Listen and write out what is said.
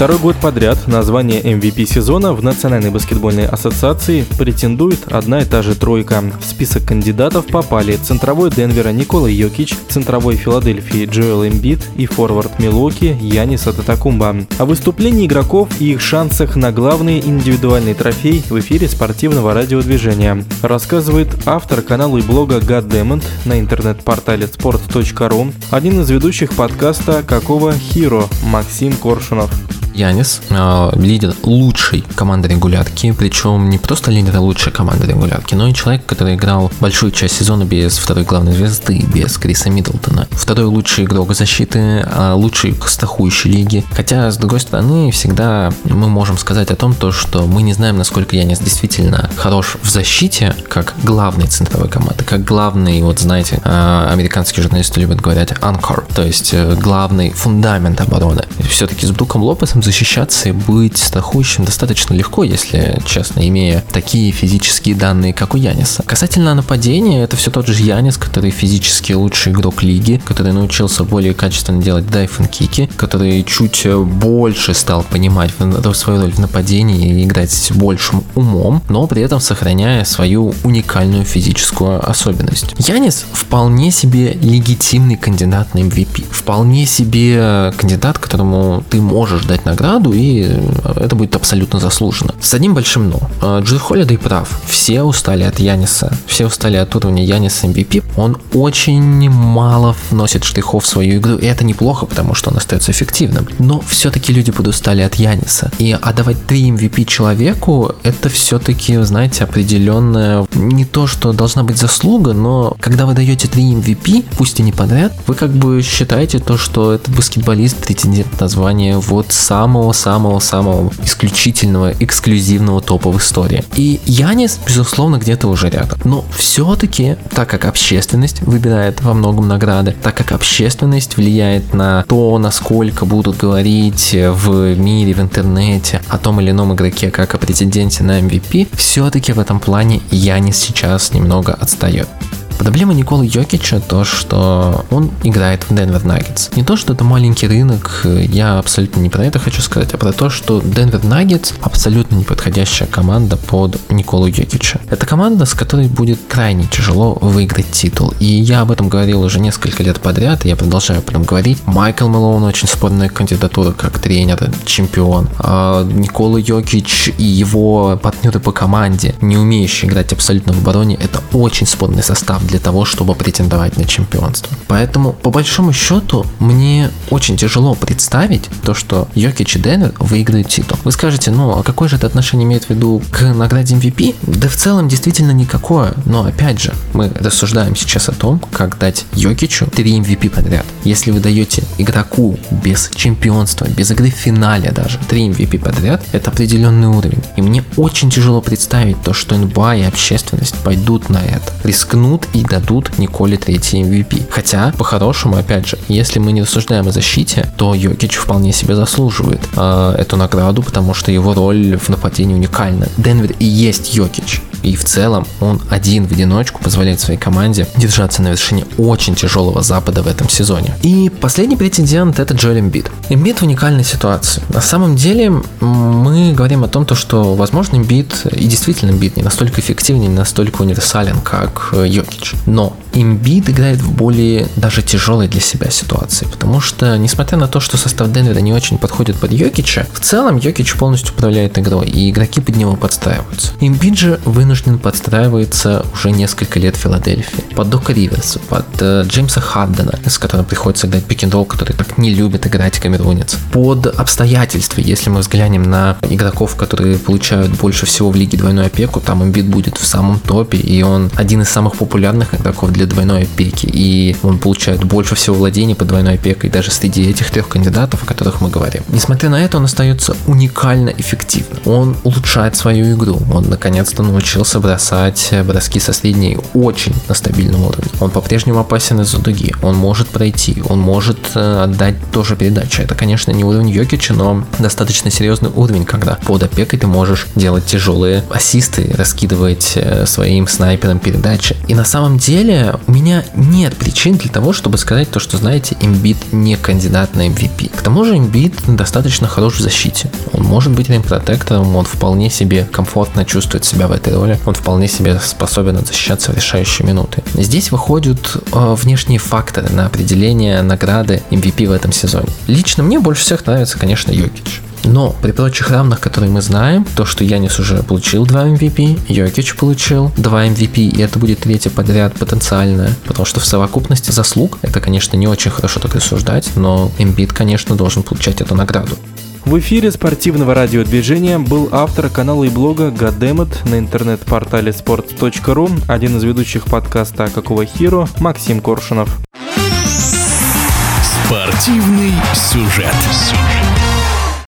Второй год подряд на звание MVP сезона в Национальной баскетбольной ассоциации претендует одна и та же тройка. В список кандидатов попали центровой Денвера Никола Йокич, центровой Филадельфии Джоэл Эмбит и форвард Милоки Янис Ататакумба. О выступлении игроков и их шансах на главный индивидуальный трофей в эфире спортивного радиодвижения рассказывает автор канала и блога Goddammit на интернет-портале sport.ru, один из ведущих подкаста «Какого Хиро» Максим Коршунов. Янис э, лидер лучшей команды регулярки, причем не просто лидер лучшей команды регулярки, но и человек, который играл большую часть сезона без второй главной звезды, без Криса Миддлтона. Второй лучший игрок защиты, э, лучший страхующий лиги. Хотя, с другой стороны, всегда мы можем сказать о том, то, что мы не знаем, насколько Янис действительно хорош в защите, как главный центровой команды, как главный, вот знаете, американские журналисты любят говорить anchor, то есть э, главный фундамент обороны. Все-таки с Бруком Лопесом защищаться и быть страхующим достаточно легко, если честно, имея такие физические данные, как у Яниса. Касательно нападения, это все тот же Янис, который физически лучший игрок лиги, который научился более качественно делать дайф кики, который чуть больше стал понимать свою роль в нападении и играть большим умом, но при этом сохраняя свою уникальную физическую особенность. Янис вполне себе легитимный кандидат на MVP. Вполне себе кандидат, которому ты можешь дать награду, и это будет абсолютно заслуженно. С одним большим но. А, Джей Холлидей прав. Все устали от Яниса. Все устали от уровня Яниса MVP. Он очень мало вносит штрихов в свою игру, и это неплохо, потому что он остается эффективным. Но все-таки люди подустали от Яниса. И отдавать 3 MVP человеку, это все-таки, знаете, определенная не то, что должна быть заслуга, но когда вы даете 3 MVP, пусть и не подряд, вы как бы считаете то, что этот баскетболист претендент на звание вот сам самого-самого-самого исключительного, эксклюзивного топа в истории. И Янис, безусловно, где-то уже рядом. Но все-таки, так как общественность выбирает во многом награды, так как общественность влияет на то, насколько будут говорить в мире, в интернете о том или ином игроке, как о претенденте на MVP, все-таки в этом плане Янис сейчас немного отстает. Проблема Николы Йокича то, что он играет в Денвер Наггетс. Не то, что это маленький рынок, я абсолютно не про это хочу сказать, а про то, что Денвер Наггетс абсолютно неподходящая команда под Николу Йокича. Это команда, с которой будет крайне тяжело выиграть титул. И я об этом говорил уже несколько лет подряд, и я продолжаю об этом говорить. Майкл Мэлоун очень спорная кандидатура как тренер, чемпион. А Никола Йокич и его партнеры по команде, не умеющие играть абсолютно в обороне, это очень спорный состав для того, чтобы претендовать на чемпионство. Поэтому, по большому счету, мне очень тяжело представить то, что Йокич и Денвер выиграют титул. Вы скажете, ну, а какое же это отношение имеет в виду к награде MVP? Да в целом действительно никакое. Но опять же, мы рассуждаем сейчас о том, как дать Йокичу 3 MVP подряд. Если вы даете игроку без чемпионства, без игры в финале даже 3 MVP подряд, это определенный уровень. И мне очень тяжело представить то, что НБА и общественность пойдут на это, рискнут и и дадут Николе третий MVP. Хотя, по-хорошему, опять же, если мы не рассуждаем о защите, то Йокич вполне себе заслуживает э, эту награду, потому что его роль в нападении уникальна. Денвер и есть Йокич. И в целом он один в одиночку позволяет своей команде держаться на вершине очень тяжелого запада в этом сезоне. И последний претендент это Джоэл Эмбит. Эмбит в уникальной ситуации. На самом деле мы говорим о том, то, что возможно Эмбит и действительно Эмбит не настолько эффективен, не настолько универсален, как Йокич. Но Имбит играет в более даже тяжелой для себя ситуации, потому что, несмотря на то, что состав Денвера не очень подходит под Йокича, в целом Йокич полностью управляет игрой, и игроки под него подстраиваются. Имбит же вынужден подстраиваться уже несколько лет в Филадельфии, под Дока Риверса, под э, Джеймса Хардена, с которым приходится играть пик который так не любит играть камерунец, под обстоятельства, если мы взглянем на игроков, которые получают больше всего в лиге двойную опеку, там Имбит будет в самом топе, и он один из самых популярных игроков для для двойной опеки, и он получает больше всего владений под двойной опекой даже среди этих трех кандидатов, о которых мы говорим. Несмотря на это, он остается уникально эффективным. Он улучшает свою игру. Он наконец-то научился бросать броски со средней очень на стабильном уровне. Он по-прежнему опасен из-за дуги. Он может пройти. Он может э, отдать тоже передачу. Это, конечно, не уровень Йокича, но достаточно серьезный уровень, когда под опекой ты можешь делать тяжелые ассисты, раскидывать э, своим снайпером передачи. И на самом деле у меня нет причин для того, чтобы сказать то, что, знаете, имбит не кандидат на MVP. К тому же имбит достаточно хорош в защите. Он может быть ремпротектором, он вполне себе комфортно чувствует себя в этой роли, он вполне себе способен защищаться в решающие минуты. Здесь выходят э, внешние факторы на определение награды MVP в этом сезоне. Лично мне больше всех нравится, конечно, Йокич. Но при прочих равных, которые мы знаем, то, что Янис уже получил 2 MVP, Йокич получил 2 MVP, и это будет третье подряд потенциальное, потому что в совокупности заслуг, это, конечно, не очень хорошо так рассуждать, но Эмбит, конечно, должен получать эту награду. В эфире спортивного радиодвижения был автор канала и блога Goddammit на интернет-портале sports.ru, один из ведущих подкаста «Какого Хиро» Максим Коршунов. Спортивный сюжет. сюжет.